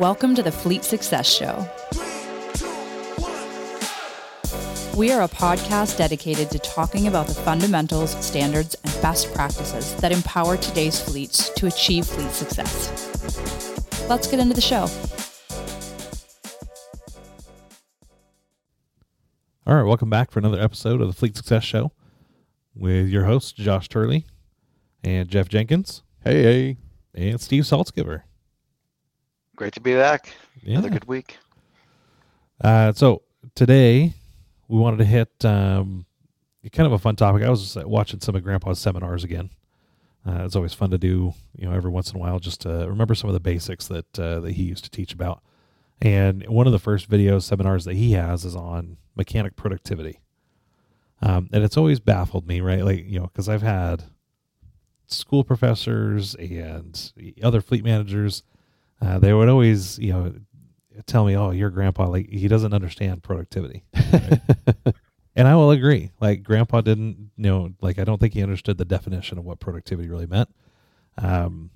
Welcome to the Fleet Success Show. We are a podcast dedicated to talking about the fundamentals, standards, and best practices that empower today's fleets to achieve fleet success. Let's get into the show. All right, welcome back for another episode of the Fleet Success Show with your hosts, Josh Turley and Jeff Jenkins. Hey, hey. And Steve Saltzgiver. Great to be back. Yeah. Another good week. Uh, so today we wanted to hit um, kind of a fun topic. I was watching some of Grandpa's seminars again. Uh, it's always fun to do, you know, every once in a while, just to remember some of the basics that uh, that he used to teach about. And one of the first video seminars that he has is on mechanic productivity. Um, and it's always baffled me, right? Like, you know, because I've had school professors and other fleet managers, uh, they would always, you know, tell me, "Oh, your grandpa like he doesn't understand productivity," right? and I will agree. Like, grandpa didn't, you know, like I don't think he understood the definition of what productivity really meant. Um,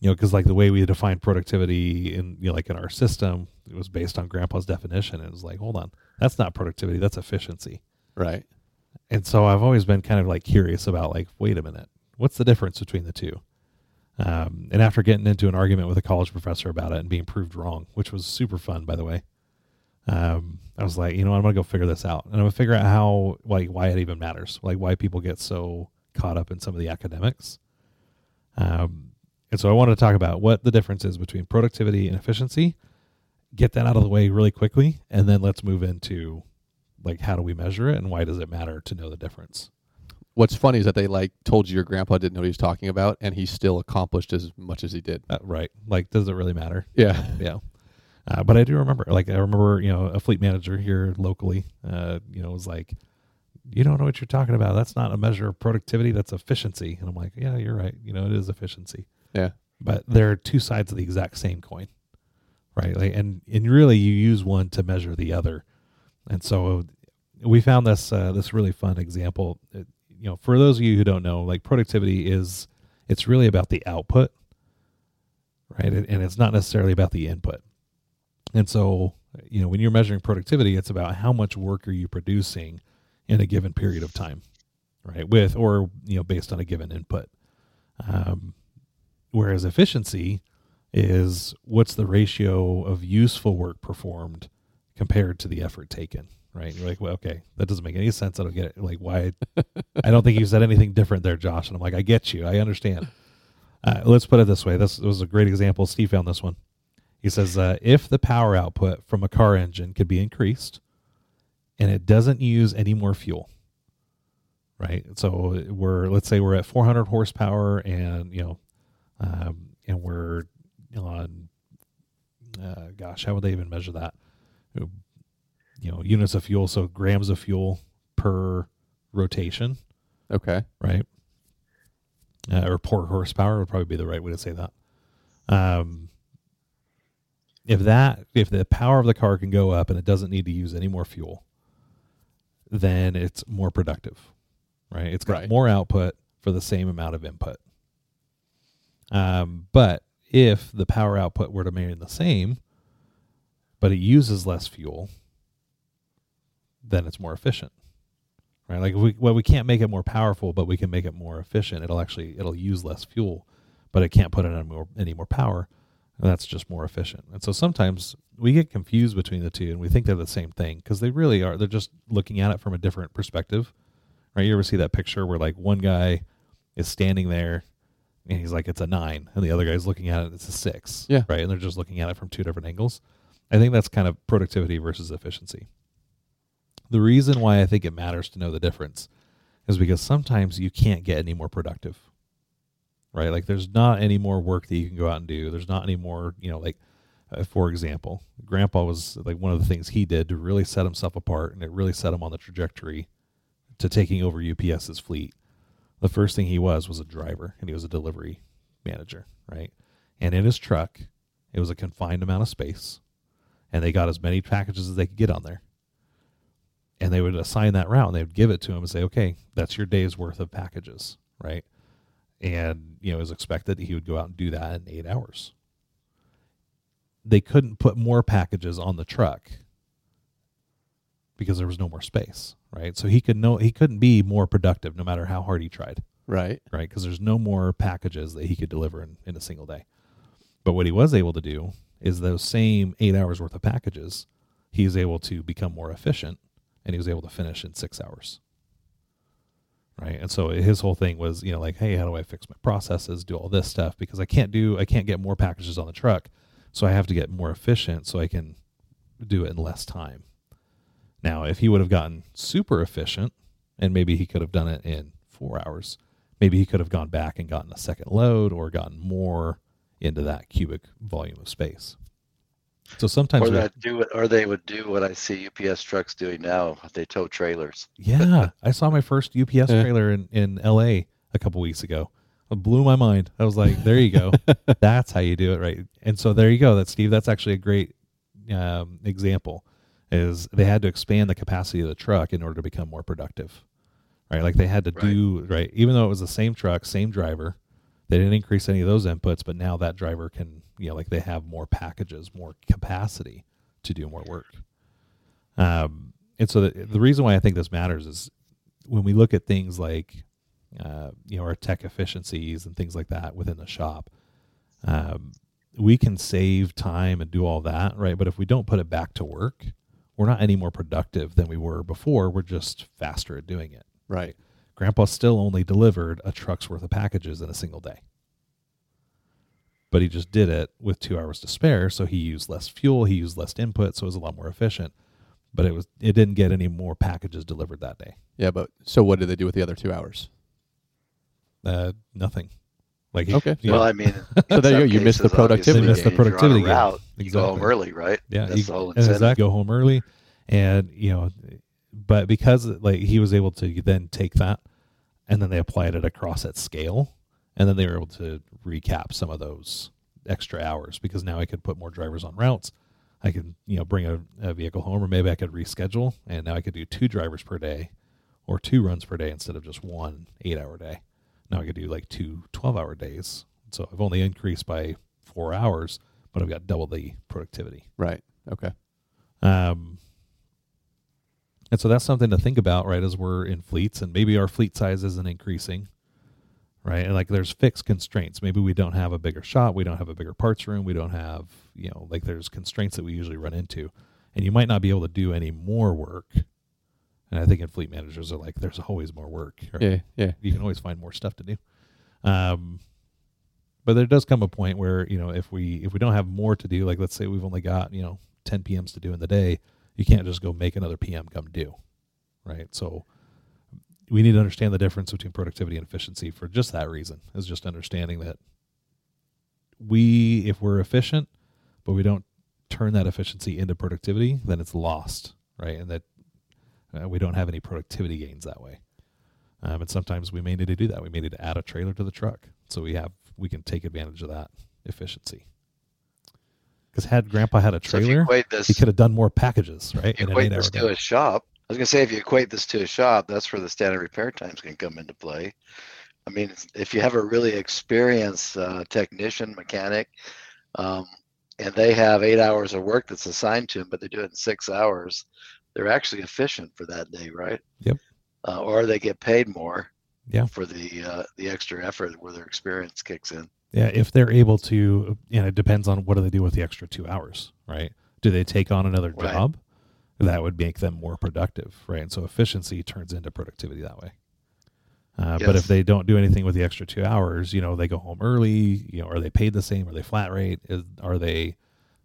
you know, because like the way we define productivity in, you know, like in our system, it was based on grandpa's definition. It was like, hold on, that's not productivity, that's efficiency. Right. And so I've always been kind of like curious about like, wait a minute, what's the difference between the two? Um, and after getting into an argument with a college professor about it and being proved wrong, which was super fun, by the way, um, I was like, you know, I'm gonna go figure this out, and I'm gonna figure out how, like, why it even matters, like why people get so caught up in some of the academics. Um, and so I wanted to talk about what the difference is between productivity and efficiency. Get that out of the way really quickly, and then let's move into like how do we measure it and why does it matter to know the difference. What's funny is that they like told you your grandpa didn't know what he was talking about, and he still accomplished as much as he did. Uh, right? Like, does it really matter? Yeah. Yeah. Uh, but I do remember, like, I remember, you know, a fleet manager here locally, uh, you know, was like, you don't know what you're talking about. That's not a measure of productivity. That's efficiency. And I'm like, yeah, you're right. You know, it is efficiency. Yeah. But there are two sides of the exact same coin, right? Like, and and really, you use one to measure the other. And so, we found this uh, this really fun example. It, you know, for those of you who don't know, like productivity is, it's really about the output, right? And it's not necessarily about the input. And so, you know, when you're measuring productivity, it's about how much work are you producing in a given period of time, right? With or you know, based on a given input. Um, whereas efficiency is what's the ratio of useful work performed compared to the effort taken, right? You're like, well, okay, that doesn't make any sense. I don't get it. Like, why? I don't think you said anything different there, Josh. And I'm like, I get you. I understand. Uh, let's put it this way. This was a great example. Steve found this one. He says, uh, if the power output from a car engine could be increased and it doesn't use any more fuel, right? So we're, let's say we're at 400 horsepower and, you know, um, and we're on, uh, gosh, how would they even measure that? You know, units of fuel. So grams of fuel per rotation, Okay. right? Uh, or per horsepower would probably be the right way to say that. Um, if that if the power of the car can go up and it doesn't need to use any more fuel, then it's more productive, right? It's got Right. more output for the same amount of input. Um, but if the power output were to remain the same, but it uses less fuel, then it's more efficient, right? Like if we well, we can't make it more powerful, but we can make it more efficient. It'll actually it'll use less fuel, but it can't put in any more any more power and that's just more efficient. And so sometimes we get confused between the two and we think they're the same thing because they really are. They're just looking at it from a different perspective. Right? You ever see that picture where like one guy is standing there and he's like it's a 9 and the other guy's looking at it it's a 6. Yeah. Right? And they're just looking at it from two different angles. I think that's kind of productivity versus efficiency. The reason why I think it matters to know the difference is because sometimes you can't get any more productive right? Like there's not any more work that you can go out and do. There's not any more, you know, like uh, for example, grandpa was like one of the things he did to really set himself apart and it really set him on the trajectory to taking over UPS's fleet. The first thing he was was a driver and he was a delivery manager, right? And in his truck, it was a confined amount of space and they got as many packages as they could get on there. And they would assign that route and they would give it to him and say, okay, that's your day's worth of packages, right? and you know it was expected that he would go out and do that in eight hours they couldn't put more packages on the truck because there was no more space, right? So he could no he couldn't be more productive no matter how hard he tried, Right. right? Because there's no more packages that he could deliver in, in a single day. But what he was able to do is those same eight hours worth of packages, he was able to become more efficient and he was able to finish in six hours. Right. And so his whole thing was, you know, like, hey, how do I fix my processes, do all this stuff? Because I can't do I can't get more packages on the truck. So I have to get more efficient so I can do it in less time. Now, if he would have gotten super efficient and maybe he could have done it in four hours, maybe he could have gone back and gotten a second load or gotten more into that cubic volume of space. So sometimes, Or we- that do it, or they would do what I see UPS trucks doing now. They tow trailers. yeah, I saw my first UPS trailer in, in LA a couple weeks ago. It blew my mind. I was like, there you go. that's how you do it, right? And so there you go. That's Steve. That's actually a great um, example. Is they had to expand the capacity of the truck in order to become more productive, right? Like they had to Right. do right, even though it was the same truck, same driver. They didn't increase any of those inputs, but now that driver can, you know, like they have more packages, more capacity to do more work. Um, and so the, the reason why I think this matters is when we look at things like, uh, you know, our tech efficiencies and things like that within the shop, um, we can save time and do all that, right? But if we don't put it back to work, we're not any more productive than we were before. We're just faster at doing it. Right. Grandpa still only delivered a truck's worth of packages in a single day. But he just did it with two hours to spare, so he used less fuel, he used less input, so it was a lot more efficient. But it was it didn't get any more packages delivered that day. Yeah, but so what did they do with the other two hours? Uh, nothing. Like he- Okay. yeah, Well, I mean, So there you some go. You missed the productivity They missed the you're on a productivity gain. route, You go home early, right? yeah, That's you- the whole and exactly, incentive. go home early, and you know, but because like he was able to then take that, and then they applied it across at scale, and then they were able to recap some of those extra hours because now I could put more drivers on routes. I could you know bring a, a vehicle home, or maybe I could reschedule, and now I could do two drivers per day, or two runs per day instead of just one eight-hour day. Now I could do like two 12-hour days. So I've only increased by four hours, but I've got double the productivity. Right. Okay. Um, and so that's something to think about, right? As we're in fleets, and maybe our fleet size isn't increasing, right? And like there's fixed constraints. Maybe we don't have a bigger shop, we don't have a bigger parts room, we don't have, you know, like there's constraints that we usually run into, and you might not be able to do any more work. And I think in fleet managers are like, there's always more work. right? Yeah. Yeah. you can always find more stuff to do. Um, but there does come a point where you know if we if we don't have more to do, like let's say we've only got you know 10 PMs to do in the day, you can't just go make another PM come due, right? So we need to understand the difference between productivity and efficiency for just that reason. Is just understanding that we if we're efficient, but we don't turn that efficiency into productivity, then it's lost, right? And that uh, we don't have any productivity gains that way. Um, and sometimes we may need to do that. We may need to add a trailer to the truck so we have we can take advantage of that efficiency. Because had Grandpa had a So trailer, equate this, he could have done more packages, right? if you equate this to a shop. I was gonna say if you equate this to a shop, that's where the standard repair times can come into play. I mean, if you have a really experienced uh, technician, mechanic, um, and they have eight hours of work that's assigned to them, but they do it in six hours, they're actually efficient for that day, right? Yep. Uh, or they get paid more. Yeah. For the uh, the extra effort where their experience kicks in. Yeah, if they're able to, you know, it depends on what do they do with the extra two hours, right? Do they take on another Right. job? That would make them more productive, right? And so efficiency turns into productivity that way. Uh, But if they don't do anything with the extra two hours, you know, they go home early. You know, are they paid the same? Are they flat rate? Is, are they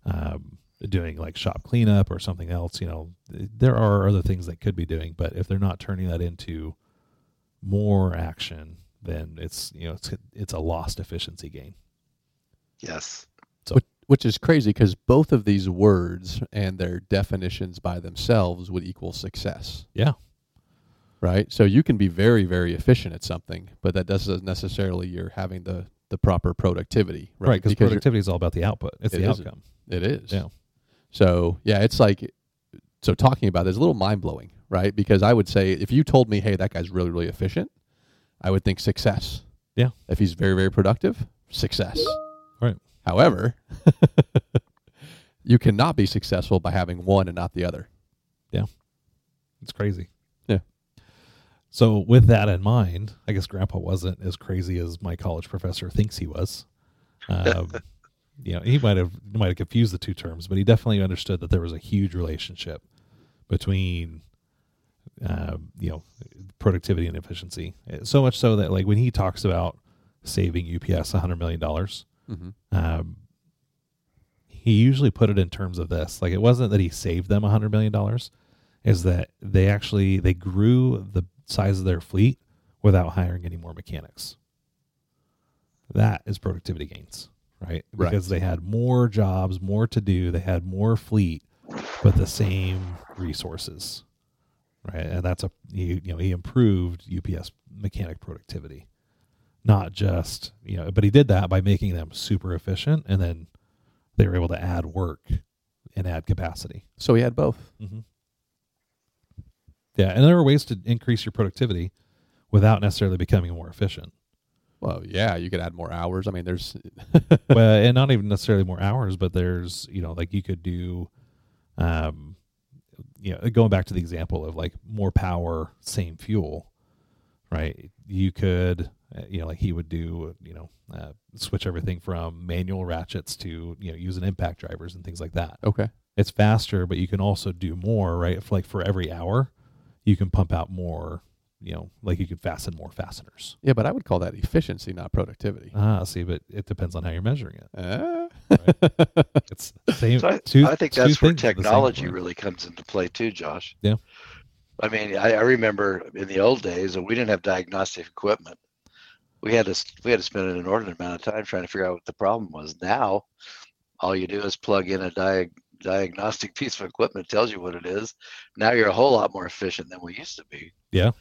um, doing like shop cleanup or something else? You know, there are other things they could be doing, but if they're not turning that into more action, then it's you know it's it's a lost efficiency gain. Yes. Which, which is crazy because both of these words and their definitions by themselves would equal success. Yeah. Right. So you can be very, very efficient at something, but that doesn't necessarily you're having the the proper productivity. Right, Right. because you're- productivity is all about the output. It's It the is. outcome. It is. Yeah. So yeah, it's like so talking about this is a little mind blowing, right? Because I would say if you told me, hey, that guy's really, really efficient, I would think success. Yeah. If he's very, very productive, success. Right. However, you cannot be successful by having one and not the other. Yeah. It's crazy. Yeah. So with that in mind, I guess Grandpa wasn't as crazy as my college professor thinks he was. Um, you know, he might have might have confused the two terms, but he definitely understood that there was a huge relationship between, um, you know, productivity and efficiency. So much so that like when he talks about saving UPS a hundred million dollars, Mm-hmm. um, he usually put it in terms of this like it wasn't that he saved them a hundred million dollars is that they actually they grew the size of their fleet without hiring any more mechanics that is productivity gains right Right. because they had more jobs more to do they had more fleet but the same resources right and that's a he, you know he improved ups mechanic productivity not just you know but he did that by making them super efficient and then they were able to add work and add capacity So he had both. mm-hmm. yeah and there are ways to increase your productivity without necessarily becoming more efficient Well, yeah, you could add more hours. I mean, there's well and not even necessarily more hours but there's you know like you could do um you know going back to the example of like more power same fuel right? You could uh, you know like he would do you know uh, switch everything from manual ratchets to you know using impact drivers and things like that. Okay. it's faster but you can also do more right? If like for every hour you can pump out more you know like you could fasten more fasteners. Yeah, but I would call that efficiency, not productivity. ah see but it depends on how you're measuring it Uh, it's same So I, two- I think that's where things at the same technology really comes into play too, Josh. Yeah. I mean, I, I remember in the old days when we didn't have diagnostic equipment. We had to we had to spend an inordinate amount of time trying to figure out what the problem was. Now, all you do is plug in a diag, diagnostic piece of equipment, tells you what it is. Now you're a whole lot more efficient than we used to be. Yeah.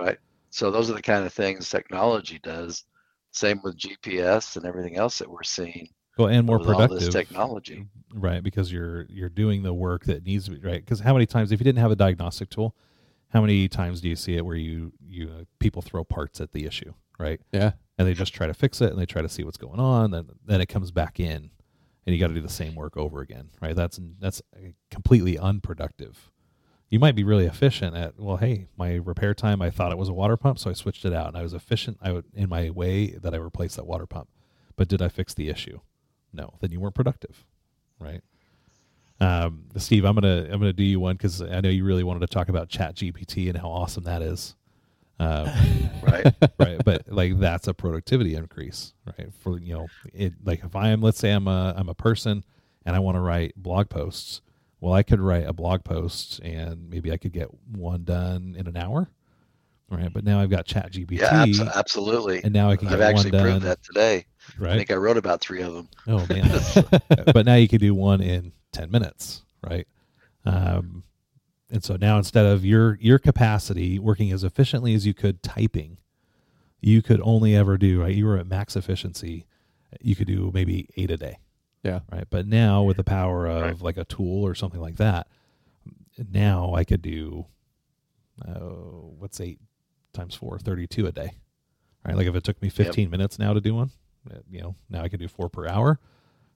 Right. So those are the kind of things technology does. Same with GPS and everything else that we're seeing well and more with all this productive. technology. right because you're you're doing the work that needs to be right? Because how many times if you didn't have a diagnostic tool how many times do you see it where you you uh, people throw parts at the issue right? Yeah. and they just try to fix it and they try to see what's going on then then it comes back in and you got to do the same work over again right? That's that's uh, completely unproductive. You might be really efficient at well hey my repair time i thought it was a water pump so i switched it out and i was efficient i would in my way that i replaced that water pump. But did i fix the issue no then you weren't productive right? Um steve i'm gonna i'm gonna do you one because i know you really wanted to talk about chat gpt and how awesome that is. Um, Right. right but like that's a productivity increase right? For you know it like if i am let's say i'm a i'm a person and i want to write blog posts well i could write a blog post and maybe i could get one done in an hour right but now i've got chat gpt Yeah, abs- absolutely. and now i can I've get one actually done proved that today. Right? I think I wrote about three of them. oh man but now you can do one in 10 minutes right um and so now instead of your your capacity working as efficiently as you could typing you could only ever do right you were at max efficiency you could do maybe eight a day Yeah. right but now with the power of like a tool or something like that now i could do uh, what's eight times four 32 a day right? Like if it took me 15 minutes now to do one uh, you know now i can do four per hour.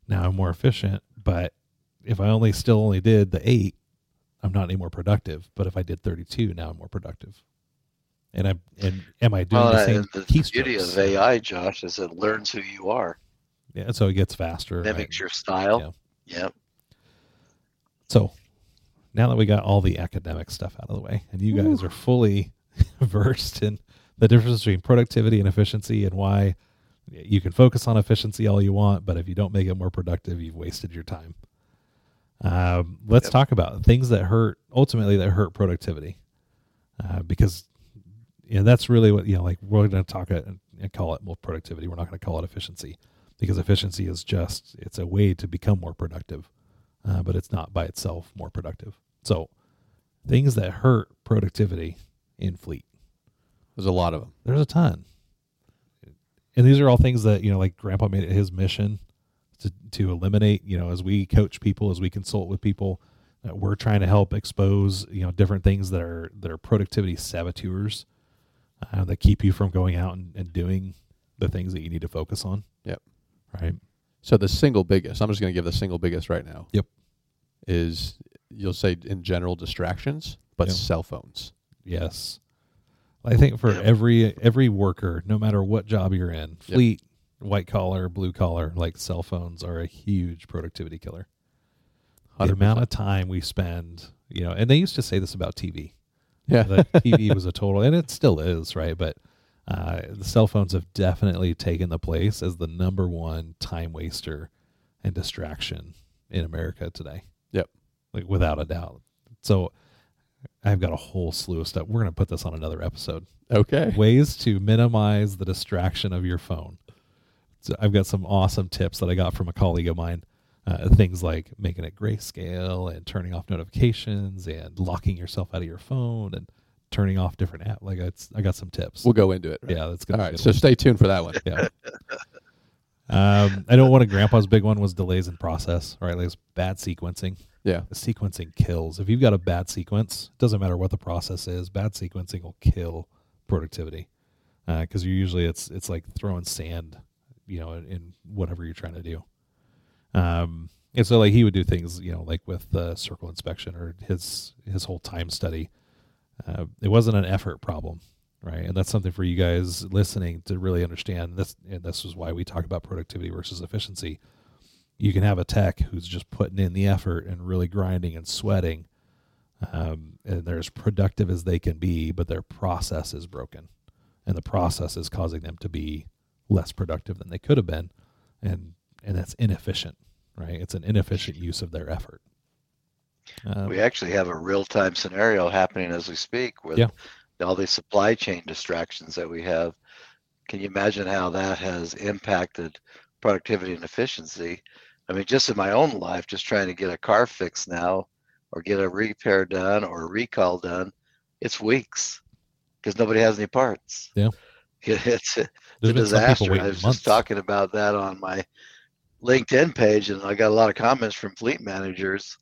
Now i'm more efficient but if i only still only did the eight i'm not any more productive. But if i did 32 now i'm more productive. And i'm and am i doing Well, the same and the beauty of AI, Josh, is it learns who you are, yeah and so it gets faster right? mimics your style. Yep. So now that we got all the academic stuff out of the way and you guys are fully versed in the difference between productivity and efficiency and why you can focus on efficiency all you want, but if you don't make it more productive, you've wasted your time. Um, let's Yep. talk about things that hurt, ultimately, that hurt productivity. Uh, because you know, that's really what, you know, like we're going to talk it and call it more productivity. We're not going to call it efficiency because efficiency is just, it's a way to become more productive uh, but it's not by itself more productive. So, things that hurt productivity in fleet. There's a lot of them. There's a ton, and these are all things that you know, like Grandpa made it his mission to to eliminate. You know, as we coach people, as we consult with people, uh, we're trying to help expose you know different things that are that are productivity saboteurs uh, that keep you from going out and, and doing the things that you need to focus on. Yep. Right. So the single biggest, I'm just going to give the single biggest right now. Yep. is you'll say in general distractions, but Yeah. cell phones. Yes. I think for Yep. every every worker, no matter what job you're in, Yep. fleet, white collar, blue collar, like cell phones are a huge productivity killer. The 100%. amount of time we spend, you know, and they used to say this about TV. Yeah. The TV was a total, and it still is, right? But uh, the cell phones have definitely taken the place as the number one time waster and distraction in America today. Yep. Like without a doubt. So I've got a whole slew of stuff. We're going to put this on another episode. okay. Ways to minimize the distraction of your phone. So I've got some awesome tips that I got from a colleague of mine. Uh, things like making it grayscale and turning off notifications and locking yourself out of your phone and turning off different apps. Like it's, I got some tips. We'll go into it. right? yeah, that's All good. right. So stay tuned for that one. yeah. Um, I know one of Grandpa's big one was delays in process. Right, like it's bad sequencing. Yeah. The sequencing kills. If you've got a bad sequence, it doesn't matter what the process is. Bad sequencing will kill productivity because you usually it's it's like throwing sand, you know, in, in whatever you're trying to do. Um, and so like he would do things, you know, like with the circle inspection or his his whole time study. Uh, it wasn't an effort problem, right? And that's something for you guys listening to really understand. This and this is why we talk about productivity versus efficiency you can have a tech who's just putting in the effort and really grinding and sweating um, and they're as productive as they can be but their process is broken and the process is causing them to be less productive than they could have been and and that's inefficient right it's an inefficient use of their effort um, We actually have a real time scenario happening as we speak with Yeah. All these supply chain distractions that we have. Can you imagine how that has impacted productivity and efficiency? I mean, just in my own life, just trying to get a car fixed now or get a repair done or a recall done, it's weeks because nobody has any parts. Yeah. It's a, it's a been some people disaster. I was months just talking about that on my LinkedIn page, and I got a lot of comments from fleet managers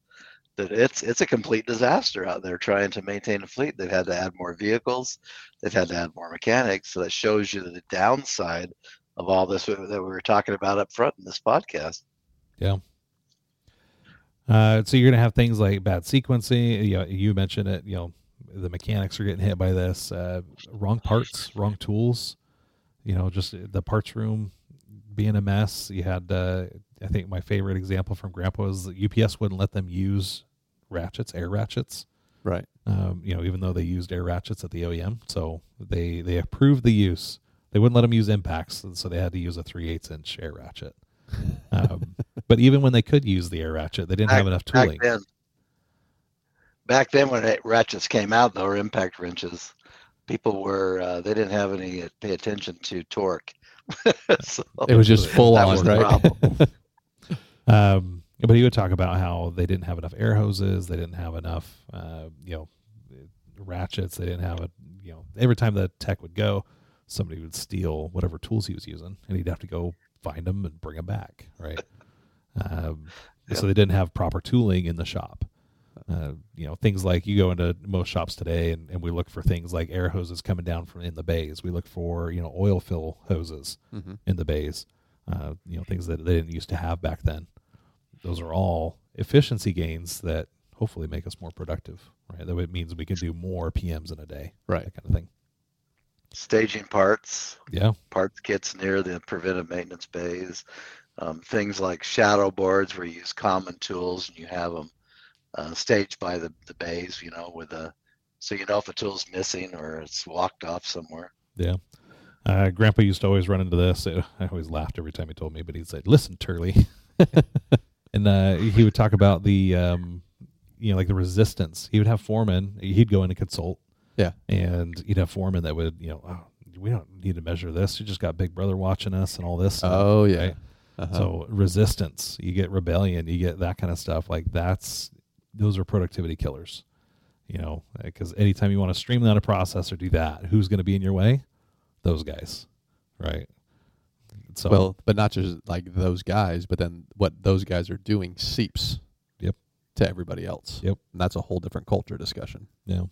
it's it's a complete disaster out there trying to maintain a fleet. They've had to add more vehicles, they've had to add more mechanics. So that shows you the downside of all this that we were talking about up front in this podcast. Uh, so you're going to have things like bad sequencing. You, know, you mentioned it. You know, the mechanics are getting hit by this. Uh, wrong parts, wrong tools. You know, just the parts room being a mess. You had, uh, I think, my favorite example from Grandpa was UPS wouldn't let them use ratchets, air ratchets. Right. Um, you know, even though they used air ratchets at the OEM, so they they approved the use. They wouldn't let them use impacts, so they had to use a three eighths inch air ratchet. Um, but even when they could use the air ratchet, they didn't have enough Back tooling. then, back then when ratchets came out, though, or impact wrenches, people were uh, they didn't have any uh, pay attention to torque. so It was just full on, right? problem. Um, but he would talk about how they didn't have enough air hoses, they didn't have enough, uh, you know, ratchets. They didn't have a, you know, every time the tech would go, somebody would steal whatever tools he was using, and he'd have to go find them and bring them back, right? um, So they didn't have proper tooling in the shop. Uh, you know, things like you go into most shops today, and, and we look for things like air hoses coming down from in the bays. We look for you know oil fill hoses Mm-hmm. in the bays. Uh, you know, things that they didn't used to have back then. Those are all efficiency gains that hopefully make us more productive, right? That it means we can do more PMs in a day, Right. that kind of thing. Staging parts, Yeah, parts kits near the preventive maintenance bays, um, things like shadow boards where you use common tools and you have them uh, staged by the, the bays, you know, with a so you know if a tool's missing or it's walked off somewhere. yeah. Uh, Grandpa used to always run into this. I always laughed every time he told me, but he'd say, "Listen, Turley," and uh, he would talk about the, um, you know, like the resistance. He would have foremen. He'd go in and consult. Yeah. and you'd have foremen that would, you know, oh, we don't need to measure this. You just got Big Brother watching us and all this. stuff, Oh yeah. right? Uh-huh. So resistance, you get rebellion, you get that kind of stuff. Like that's those are productivity killers. You know, because anytime you want to streamline a process or do that, who's going to be in your way? Those guys, right? So well, but not just like those guys, but then what those guys are doing seeps. Yep. To everybody else. Yep. And that's a whole different culture discussion. yeah,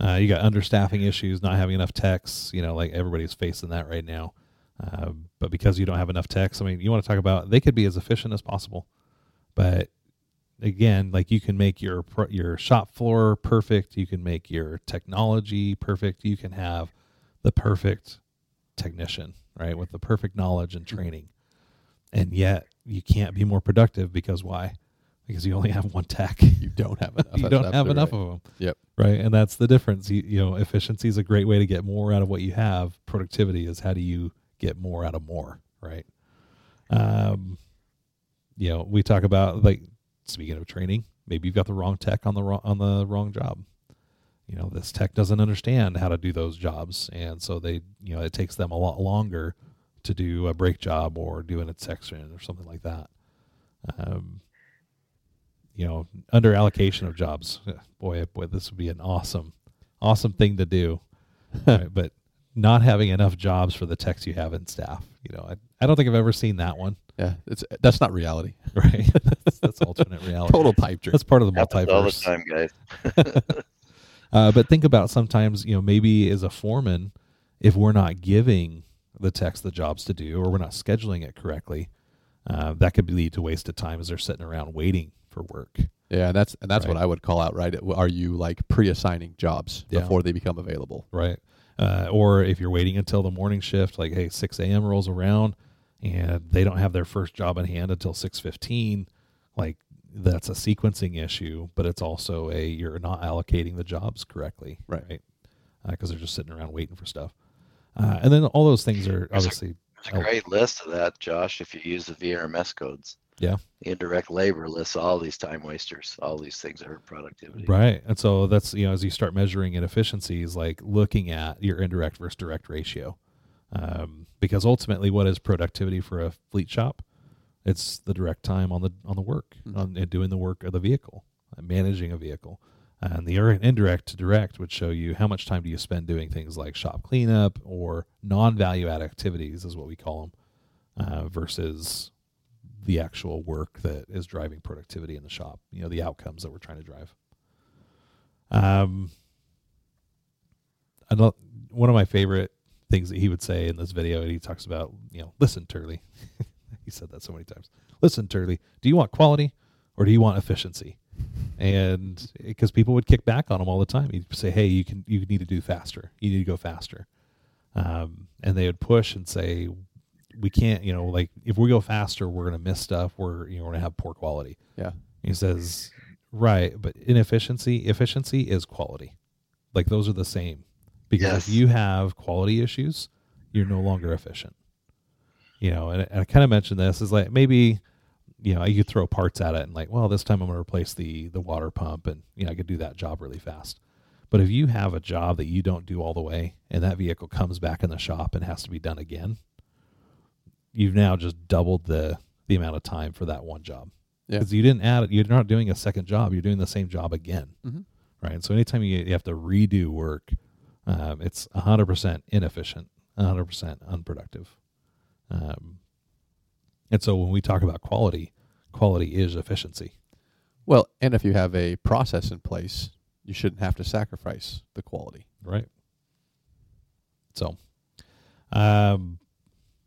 uh, you got understaffing issues, not having enough techs. You know, like everybody's facing that right now. Uh, but because you don't have enough techs, I mean, you want to talk about they could be as efficient as possible, but again, like you can make your your shop floor perfect, you can make your technology perfect, you can have the perfect technician, right, with the perfect knowledge and training, and yet you can't be more productive because why? Because you only have one tech. You don't have enough. you don't have enough right. of them. Yep. Right. And that's the difference. You, you know, efficiency is a great way to get more out of what you have. Productivity is how do you get more out of more. Right. Um, you know, we talk about like speaking of training, maybe you've got the wrong tech on the wrong on the wrong job. You know, this tech doesn't understand how to do those jobs, and so they, you know, it takes them a lot longer to do a brake job or do an inspection or something like that. Um, you know, under allocation of jobs, boy, boy, this would be an awesome, awesome thing to do. Right, but not having enough jobs for the techs you have in staff, you know, I, I don't think I've ever seen that one. Yeah, it's that's not reality. Right, that's, that's alternate reality. Total pipe dream. That's part of the Happens all the multiverse. time, guys. Uh, but think about sometimes, you know, maybe as a foreman, if we're not giving the techs the jobs to do or we're not scheduling it correctly, uh, that could lead to waste of time as they're sitting around waiting for work. Yeah, and that's and that's what I would call out. Right? Are you like pre-assigning jobs Yeah. before they become available? right? Uh, or if you're waiting until the morning shift, like hey, six a.m. rolls around, and they don't have their first job in hand until six fifteen, like that's a sequencing issue, but it's also a you're not allocating the jobs correctly, Right. Right? Because they're just sitting around waiting for stuff, uh, and then all those things are obviously There's a great list of that, Josh, if you use the VMRS codes. Yeah. Indirect labor lists all these time wasters, all these things that hurt productivity. Right. And so that's, you know, as you start measuring inefficiencies, like looking at your indirect versus direct ratio. Um, because ultimately, what is productivity for a fleet shop? It's the direct time on the on the work, Mhm. on and doing the work of the vehicle, uh, managing a vehicle. And the indirect to direct would show you how much time do you spend doing things like shop cleanup or non-value add activities, is what we call them, uh, versus the actual work that is driving productivity in the shop. You know, the outcomes that we're trying to drive. Um, I don't, one of my favorite things that he would say in this video, and he talks about, you know, listen, Turley. he said that so many times. Listen, Turley, do you want quality or do you want efficiency? And because people would kick back on him all the time, he'd say, "Hey, you can, you need to do faster. You need to go faster." Um, and they would push and say, "We can't, you know, like if we go faster, we're going to miss stuff. We're, you know, we're going to have poor quality." Yeah. He says, "Right, but inefficiency, efficiency is quality. Like those are the same. Because Yes. if you have quality issues, you're no longer efficient. You know, and, and I kind of mentioned this is like maybe, you know, you could throw parts at it and like, well, this time I'm going to replace the the water pump, and you know, I could do that job really fast. But if you have a job that you don't do all the way, and that vehicle comes back in the shop and has to be done again, you've now just doubled the the amount of time for that one job. Yeah. Because you didn't add it, you're not doing a second job. You're doing the same job again, Mhm. right? So anytime you, you have to redo work, um, it's 100% inefficient, 100% unproductive. Um, and so when we talk about quality, quality is efficiency. Well, and if you have a process in place, you shouldn't have to sacrifice the quality. Right. So, um,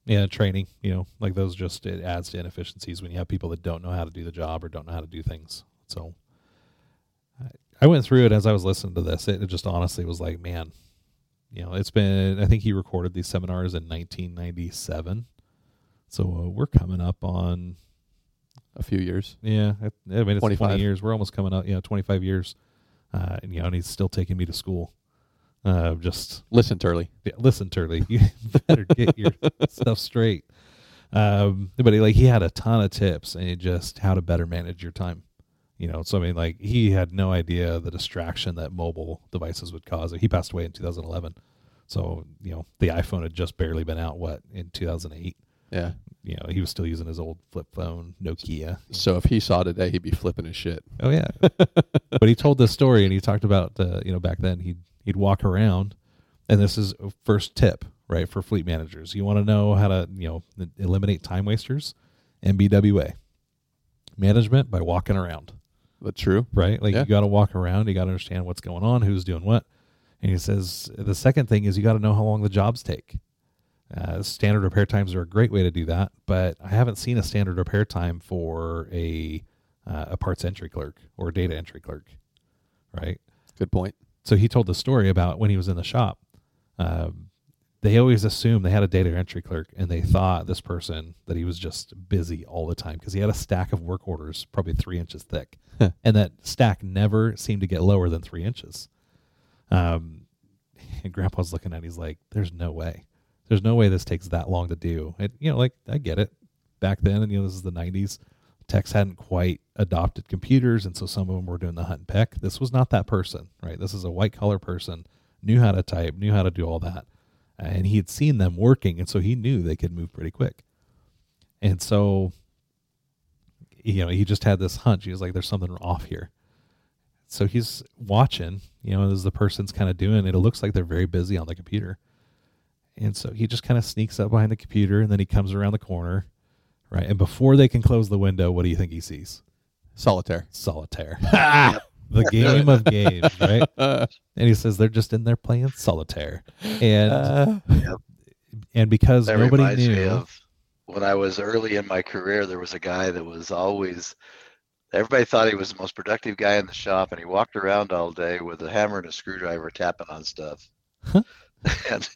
yeah, training, you know, like those just, it adds to inefficiencies when you have people that don't know how to do the job or don't know how to do things. So, I- I went through it as I was listening to this. It, it just honestly was like, man, you know, it's been, I think he recorded these seminars in 1997. So uh, we're coming up on, A few years. yeah, I, I mean, it's 25. 20 years. We're almost coming up, you know, 25 years. Uh, and, you know, and he's still taking me to school. Uh, just Listen, Turley. yeah, listen, Turley, you better get your stuff straight. Um, but he, like he had a ton of tips and just how to better manage your time. You know, so I mean, like he had no idea the distraction that mobile devices would cause. He passed away in 2011, so you know the iPhone had just barely been out. What in 2008? Yeah. You know, he was still using his old flip phone, Nokia. So if he saw today, he'd be flipping his shit. Oh yeah. but he told this story and he talked about uh, you know back then he'd he'd walk around and this is a first tip right for fleet managers. You want to know how to you know eliminate time wasters? MBWA management by walking around But true. right? Like Yeah. you got to walk around, you got to understand what's going on, who's doing what. And he says the second thing is you got to know how long the jobs take. Uh, standard repair times are a great way to do that, but I haven't seen a standard repair time for a uh, a parts entry clerk or data entry clerk, right? Good point. So he told the story about when he was in the shop. Um, they always assumed they had a data entry clerk and they thought this person that he was just busy all the time because he had a stack of work orders probably three inches thick. And that stack never seemed to get lower than three inches. Um, and grandpa's looking at it, he's like there's no way. There's no way this takes that long to do. And you know like i get it. Back then and you know this is the 90s techs hadn't quite adopted computers and so some of them were doing the hunt and peck. This was not that person right? This is a white collar person knew how to type knew how to do all that and he had seen them working, and so he knew they could move pretty quick. And so, you know, he just had this hunch. He was like, "There's something off here." So he's watching, you know, as the person's kind of doing it. It looks like they're very busy on the computer, and so he just kind of sneaks up behind the computer, and then he comes around the corner, right? And before they can close the window, what do you think he sees? Solitaire. Solitaire. the game of games, right? And he says they're just in there playing solitaire, and Uh, and because That nobody reminds me knew, of when I was early in my career. There was a guy that was always. Everybody thought he was the most productive guy in the shop, and he walked around all day with a hammer and a screwdriver tapping on stuff. and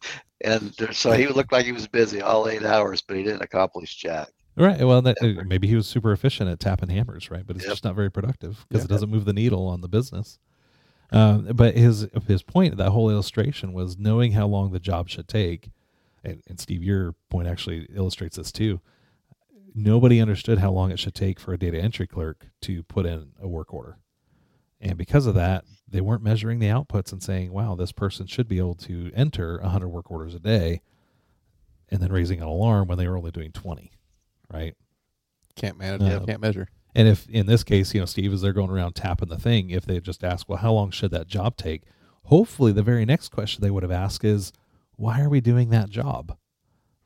and there, so he looked like he was busy all eight hours, but he didn't accomplish jack. Right? Well, that, uh, maybe he was super efficient at tapping hammers, right? But it's Yep. just not very productive because Yeah. it doesn't move the needle on the business. Um, but his his point, that whole illustration was knowing how long the job should take, and, and Steve, your point actually illustrates this too. Nobody understood how long it should take for a data entry clerk to put in a work order. And because of that, they weren't measuring the outputs and saying, wow, this person should be able to enter 100 work orders a day and then raising an alarm when they were only doing 20, right? can't manage. Uh, can't measure. And if in this case, you know, Steve, as they're going around tapping the thing, if they just ask, well, how long should that job take? Hopefully, the very next question they would have asked is, why are we doing that job?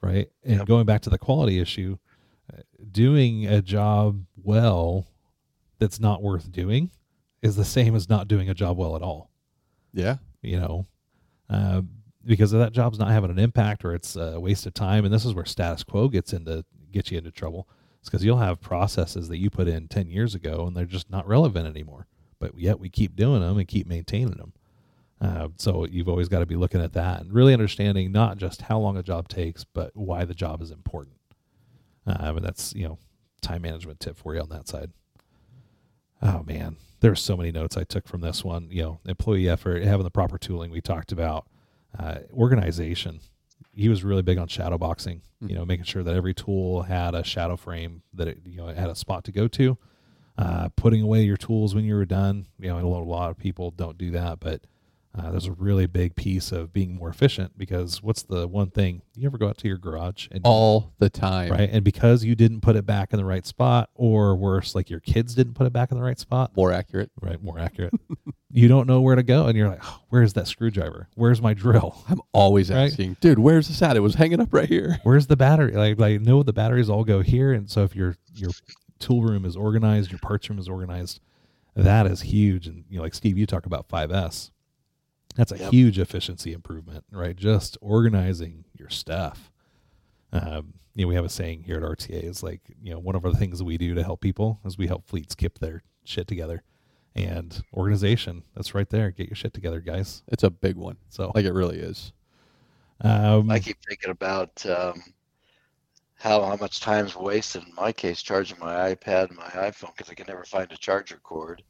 Right. And Yep. going back to the quality issue, doing a job well that's not worth doing is the same as not doing a job well at all Yeah. you know, uh, because if that job's not having an impact or it's a waste of time. And this is where status quo gets into gets you into trouble. It's because you'll have processes that you put in ten years ago and they're just not relevant anymore. But yet we keep doing them and keep maintaining them. Uh, so you've always got to be looking at that and really understanding not just how long a job takes, but why the job is important. Uh, and that's you know time management tip for you on that side. Oh man, there's so many notes I took from this one. You know, employee effort, having the proper tooling we talked about, uh, organization. He was really big on shadow boxing. You know, making sure that every tool had a shadow frame that it you know it had a spot to go to. Uh, putting away your tools when you were done. You know, and a lot, a lot of people don't do that, but uh, there's a really big piece of being more efficient because what's the one thing you ever go out to your garage and All the time. right and because you didn't put it back in the right spot or worse like your kids didn't put it back in the right spot More accurate. right more accurate you don't know where to go and you're like oh, where's that screwdriver where's my drill I'm always Right. asking, dude, where's this at? It was hanging up right here. where's the battery like like no the batteries all go here and so if your your tool room is organized your parts room is organized that is huge and you know like steve you talk about 5s that's a Yep. huge efficiency improvement right? Just organizing your stuff. Um, you know we have a saying here at rta is like you know one of the things that we do to help people is we help fleets keep their shit together. And organization that's right there. Get your shit together guys. It's a big one. so. Like it really is. um, I keep thinking about um, how how much time's wasted in my case charging my iPad and my iPhone because I can never find a charger cord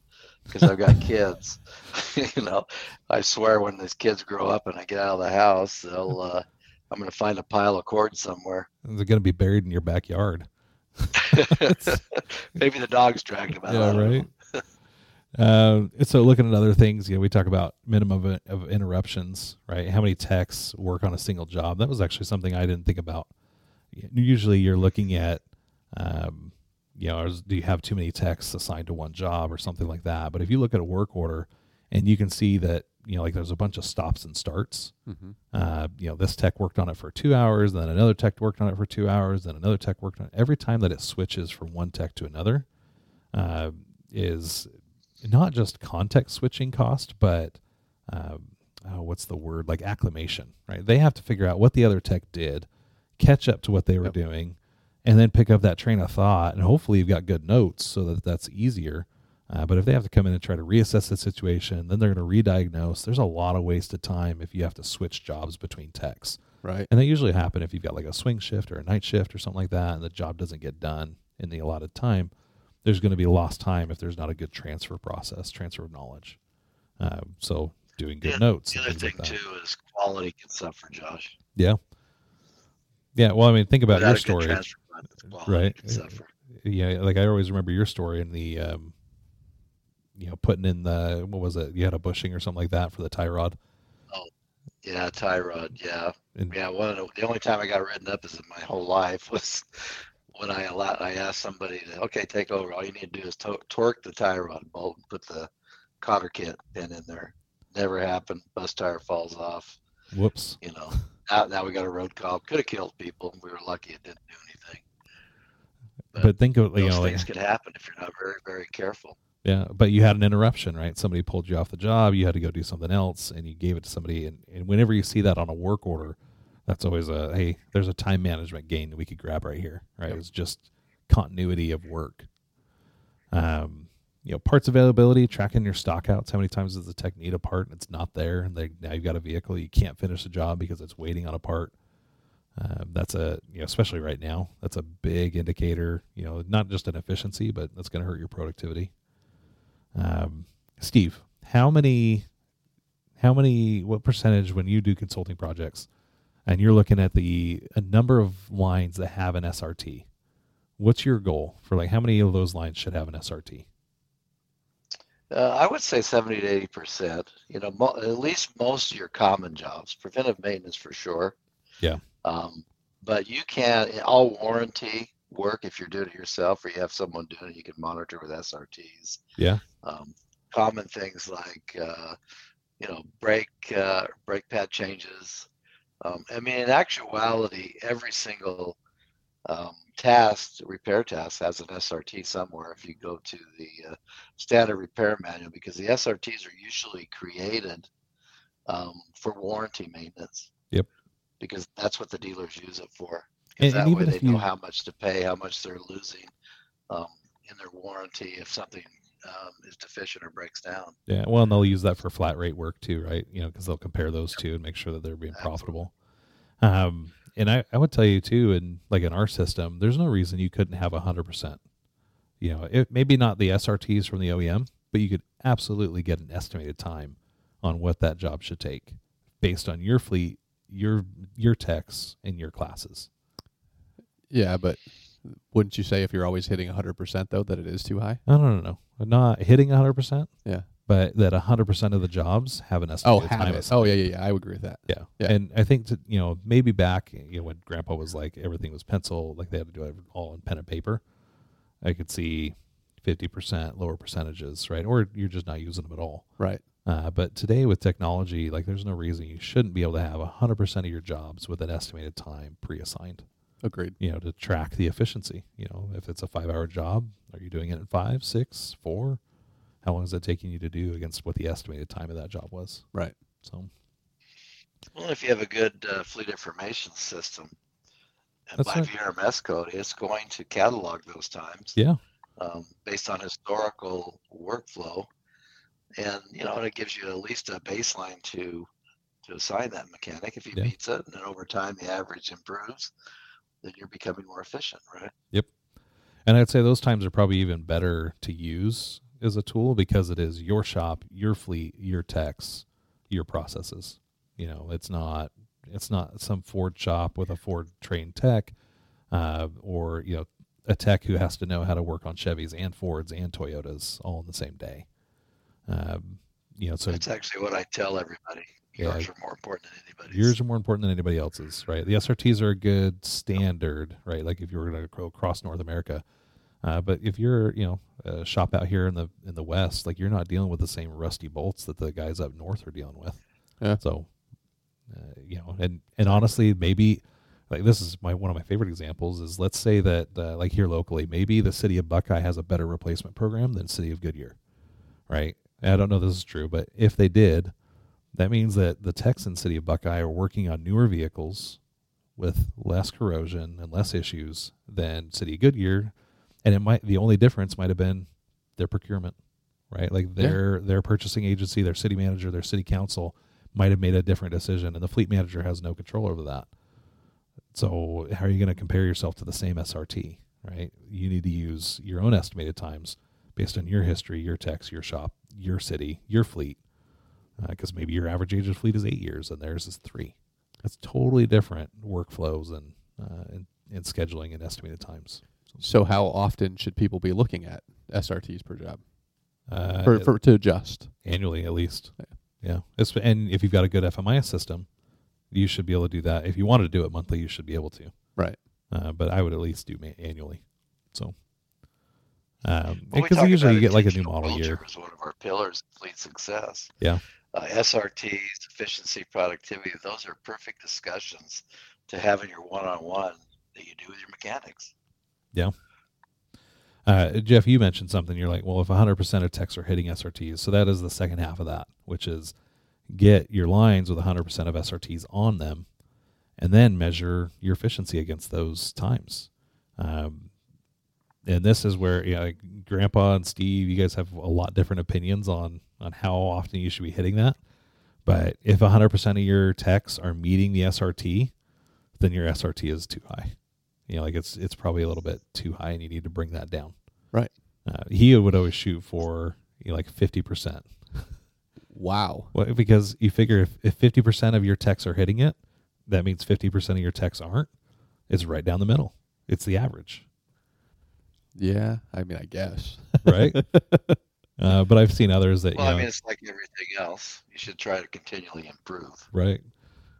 because I've got kids. you know, I swear when these kids grow up and I get out of the house, they'll uh, I'm going to find a pile of cords somewhere. they're going to be buried in your backyard Maybe the dog's dragged them out. Yeah, right. And so looking at other things, you know, we talk about minimum of, of interruptions, right? How many techs work on a single job? That was actually something I didn't think about. Usually, you're looking at, um, you know, do you have too many techs assigned to one job or something like that? But if you look at a work order, and you can see that, you know, like there's a bunch of stops and starts. Mm-hmm. Uh, you know, this tech worked on it for two hours, then another tech worked on it for two hours, then another tech worked on it. Every time that it switches from one tech to another, uh, is not just context switching cost, but um, oh, what's the word? Like acclimation, right? They have to figure out what the other tech did, catch up to what they were Yep. doing, and then pick up that train of thought. And hopefully, you've got good notes so that that's easier. Uh, but if they have to come in and try to reassess the situation, then they're going to re-diagnose. There's a lot of wasted time if you have to switch jobs between techs, Right. and that usually happen if you've got like a swing shift or a night shift or something like that, and the job doesn't get done in the allotted time. There's going to be lost time if there's not a good transfer process, transfer of knowledge. Um, so doing good Yeah, notes. The other thing like too is quality can suffer, Josh. Yeah. Yeah. Well, I mean, think about Without your a good story. Transfer process, quality Right. Suffer. Yeah. Like I always remember your story in the, um, you know, putting in the, what was it? You had a bushing or something like that for the tie rod. Oh, yeah, tie rod. Yeah, And- yeah. One of the, the only time I got written up is in my whole life was when I allowed, I asked somebody to okay take over. All you need to do is to- torque the tie rod bolt and put the cotter kit pin in there. Never happened. Bus tire falls off. Whoops. You know. Now, now we got a road call. Could have killed people. We were lucky it didn't do anything. But, But think of, you Those know, like, things could happen if you're not very, very careful. yeah, but you had an interruption, right? Somebody pulled you off the job. You had to go do something else and you gave it to somebody. And, and whenever you see that on a work order, that's always a, hey, there's a time management gain that we could grab right here, right? Yep. It's just continuity of work. Um, you know, parts availability, tracking your stock outs. How many times does the tech need a part and it's not there, and they, now you've got a vehicle you can't finish the job because it's waiting on a part. Um, that's a you know, especially right now, that's a big indicator. You know, not just an efficiency, but that's going to hurt your productivity. Um, Steve, how many, how many, what percentage when you do consulting projects, and you're looking at the a number of lines that have an SRT? What's your goal for like how many of those lines should have an SRT? Uh, I would say 70 to 80 percent. You know, mo- at least most of your common jobs, preventive maintenance for sure. Yeah. Um, but you can all warranty work if you're doing it yourself or you have someone doing it. You can monitor with SRTs. Yeah. Um, common things like uh, you know brake uh, brake pad changes. Um, I mean, in actuality, every single um, task, repair task, has an SRT somewhere. If you go to the uh, standard repair manual, because the SRTs are usually created um, for warranty maintenance. Yep. Because that's what the dealers use it for. And- Because and way even they if know how much to pay, how much they're losing um, in their warranty if something um, is deficient or breaks down. Yeah, well, and they'll use that for flat rate work too, right? You know, because they'll compare those two and make sure that they're being profitable. Um, and I, I would tell you too, in like in our system, there's no reason you couldn't have hundred percent. You know, it maybe not the SRTs from the OEM, but you could absolutely get an estimated time on what that job should take based on your fleet, your your techs, and your classes. Yeah, but wouldn't you say if you're always hitting 100% though that it is too high? No, no, no, no, not hitting hundred percent, Yeah. but that hundred percent of the jobs have an Oh, estimated have time. it. Oh, yeah, yeah, yeah. I would agree with that. Yeah. Yeah. And I think to, you know, maybe back, you know, when grandpa was like everything was pencil, like they had to do it all in pen and paper. I could see 50% lower percentages, right? Or you're just not using them at all. Right. Uh, but today with technology, like there's no reason you shouldn't be able to have 100% of your jobs with an estimated time pre-assigned, Agreed. you know, to track the efficiency. You know, if it's a five hour job, are you doing it in five, six, four? How long is it taking you to do against what the estimated time of that job was? Right. So, Well, if you have a good uh, fleet information system, and That's by right. VMRS code, it's going to catalog those times yeah. um, based on historical workflow, and you know, and it gives you at least a baseline to to assign that mechanic. If he Yeah. beats it, and then over time the average improves, then you're becoming more efficient, right? Yep. And I'd say those times are probably even better to use as a tool because it is your shop, your fleet, your techs, your processes. You know, it's not it's not some Ford shop with a Ford trained tech, uh, or you know, a tech who has to know how to work on Chevys and Fords and Toyotas all in the same day. Um, you know, so That's actually what I tell everybody. Yeah. Yours are more important than anybody's. yours are more important than anybody else's, right? The SRTs are a good standard, right? Like if you were going to go across North America, uh, but if you're, you know, a shop out here in the in the West, like you're not dealing with the same rusty bolts that the guys up north are dealing with. Yeah. So, uh, you know, and and honestly, maybe like this is my one of my favorite examples is let's say that uh, like here locally, maybe the city of Buckeye has a better replacement program than city of Goodyear, right? And I don't know if this is true, but if they did, that means that the Texan city of Buckeye are working on newer vehicles with less corrosion and less issues than City of Goodyear, and it might the only difference might have been their procurement, right? Like their their purchasing agency, their city manager, their city council might have made a different decision, and the fleet manager has no control over that. So how are you going to compare yourself to the same SRT, right? You need to use your own estimated times based on your history, your techs, your shop, your city, your fleet, because uh, maybe your average age of fleet is eight years and theirs is three. That's totally different workflows and uh, and, and scheduling and estimated times. So, how often should people be looking at SRTs per job Uh, for, for to adjust? annually at least. Yeah. And if you've got a good FMIS system, you should be able to do that. If you wanted to do it monthly, you should be able to. Right. Uh, but I would at least do ma- annually. So, because talk usually you get like a new model year. is one of our pillars of fleet success. Yeah. Uh, SRTs, efficiency, productivity, those are perfect discussions to have in your one-on-one that you do with your mechanics. Yeah. Uh, Jeff, you mentioned something. You're like, well, if 100% of techs are hitting SRTs, so that is the second half of that, which is get your lines with 100% of SRTs on them, and then measure your efficiency against those times. Um, and this is where, you know, like Grandpa and Steve, you guys have a lot different opinions on on how often you should be hitting that. But if 100% of your techs are meeting the SRT, then your SRT is too high. You know, like it's it's probably a little bit too high, and you need to bring that down. Right. Uh, he would always shoot for you know, like fifty percent. Wow. Well, because you figure if if fifty percent of your techs are hitting it, that means fifty percent of your techs aren't. It's right down the middle. It's the average, Yeah. I mean, I guess. right? uh, but I've seen others that Well, you I mean, it's like everything else. You should try to continually improve. right?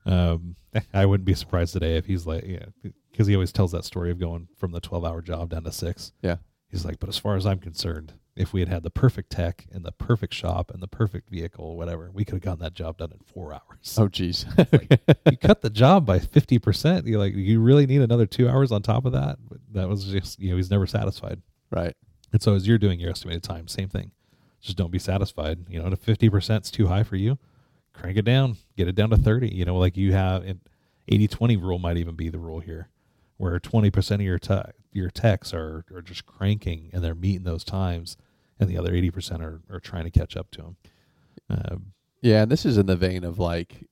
Um, I wouldn't be surprised today if he's like, yeah, because he always tells that story of going from the twelve-hour job down to six. Yeah. He's like, but as far as I'm concerned, if we had had the perfect tech and the perfect shop and the perfect vehicle, whatever, we could have gotten that job done in four hours. Oh, geez. you cut the job by fifty percent. You're like, you really need another two hours on top of that. But that was just, you know, he's never satisfied. right. And so as you're doing your estimated time, same thing. Just don't be satisfied. You know, if fifty percent is too high for you, crank it down. Get it down to thirty. You know, like you have an 80-20 rule might even be the rule here, where twenty percent of your te- your techs are are just cranking and they're meeting those times, and the other eighty percent are are trying to catch up to them. Um, Yeah, and this is in the vein of like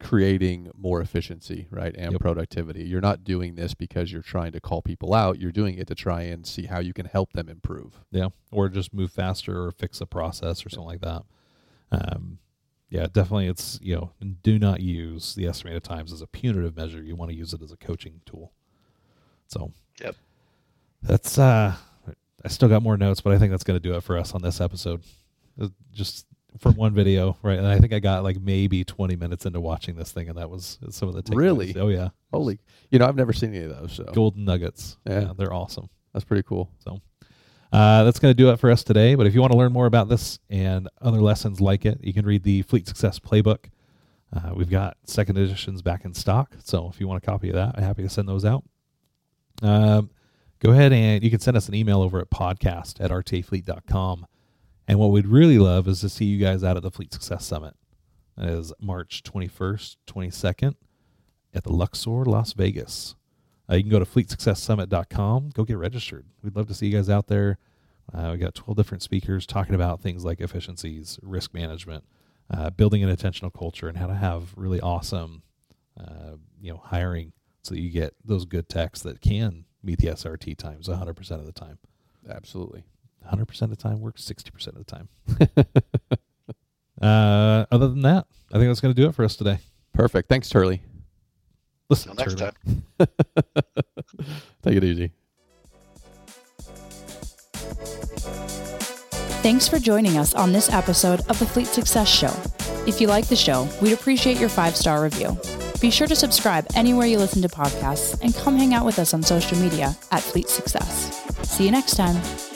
creating more efficiency, right, and Yep. productivity. You're not doing this because you're trying to call people out. You're doing it to try and see how you can help them improve. Yeah, or just move faster or fix a process or something like that. Um, yeah, definitely. It's you know, do not use the estimated times as a punitive measure. You want to use it as a coaching tool. So, Yep. That's uh, I still got more notes, but I think that's going to do it for us on this episode. Uh, Just from one video, right? And I think I got like maybe twenty minutes into watching this thing, and that was some of the takeaways. Really? Oh yeah, Holy, you know, I've never seen any of those, so golden nuggets. Yeah. they're awesome. that's pretty cool. So uh, that's going to do it for us today. But if you want to learn more about this and other lessons like it, you can read the Fleet Success Playbook. Uh, we've got second editions back in stock. So if you want a copy of that, I'm happy to send those out. Um, go ahead and you can send us an email over at podcast at rtafleet.com. And what we'd really love is to see you guys out at the Fleet Success Summit. That is March 21st, 22nd at the Luxor, Las Vegas. Uh, you can go to fleetsuccesssummit.com. Go get registered. We'd love to see you guys out there. Uh, we got 12 different speakers talking about things like efficiencies, risk management, uh, building an intentional culture, and how to have really awesome, uh, you know, hiring so that you get those good techs that can meet the SRT times 100% of the time. Absolutely. 100% of the time works 60% of the time. uh, other than that, I think that's going to do it for us today. Perfect. Thanks, Turley. Listen, Until next Turley. time. Take it easy. Thanks for joining us on this episode of the Fleet Success Show. If you like the show, we'd appreciate your five star review. Be sure to subscribe anywhere you listen to podcasts and come hang out with us on social media at Fleet Success. See you next time.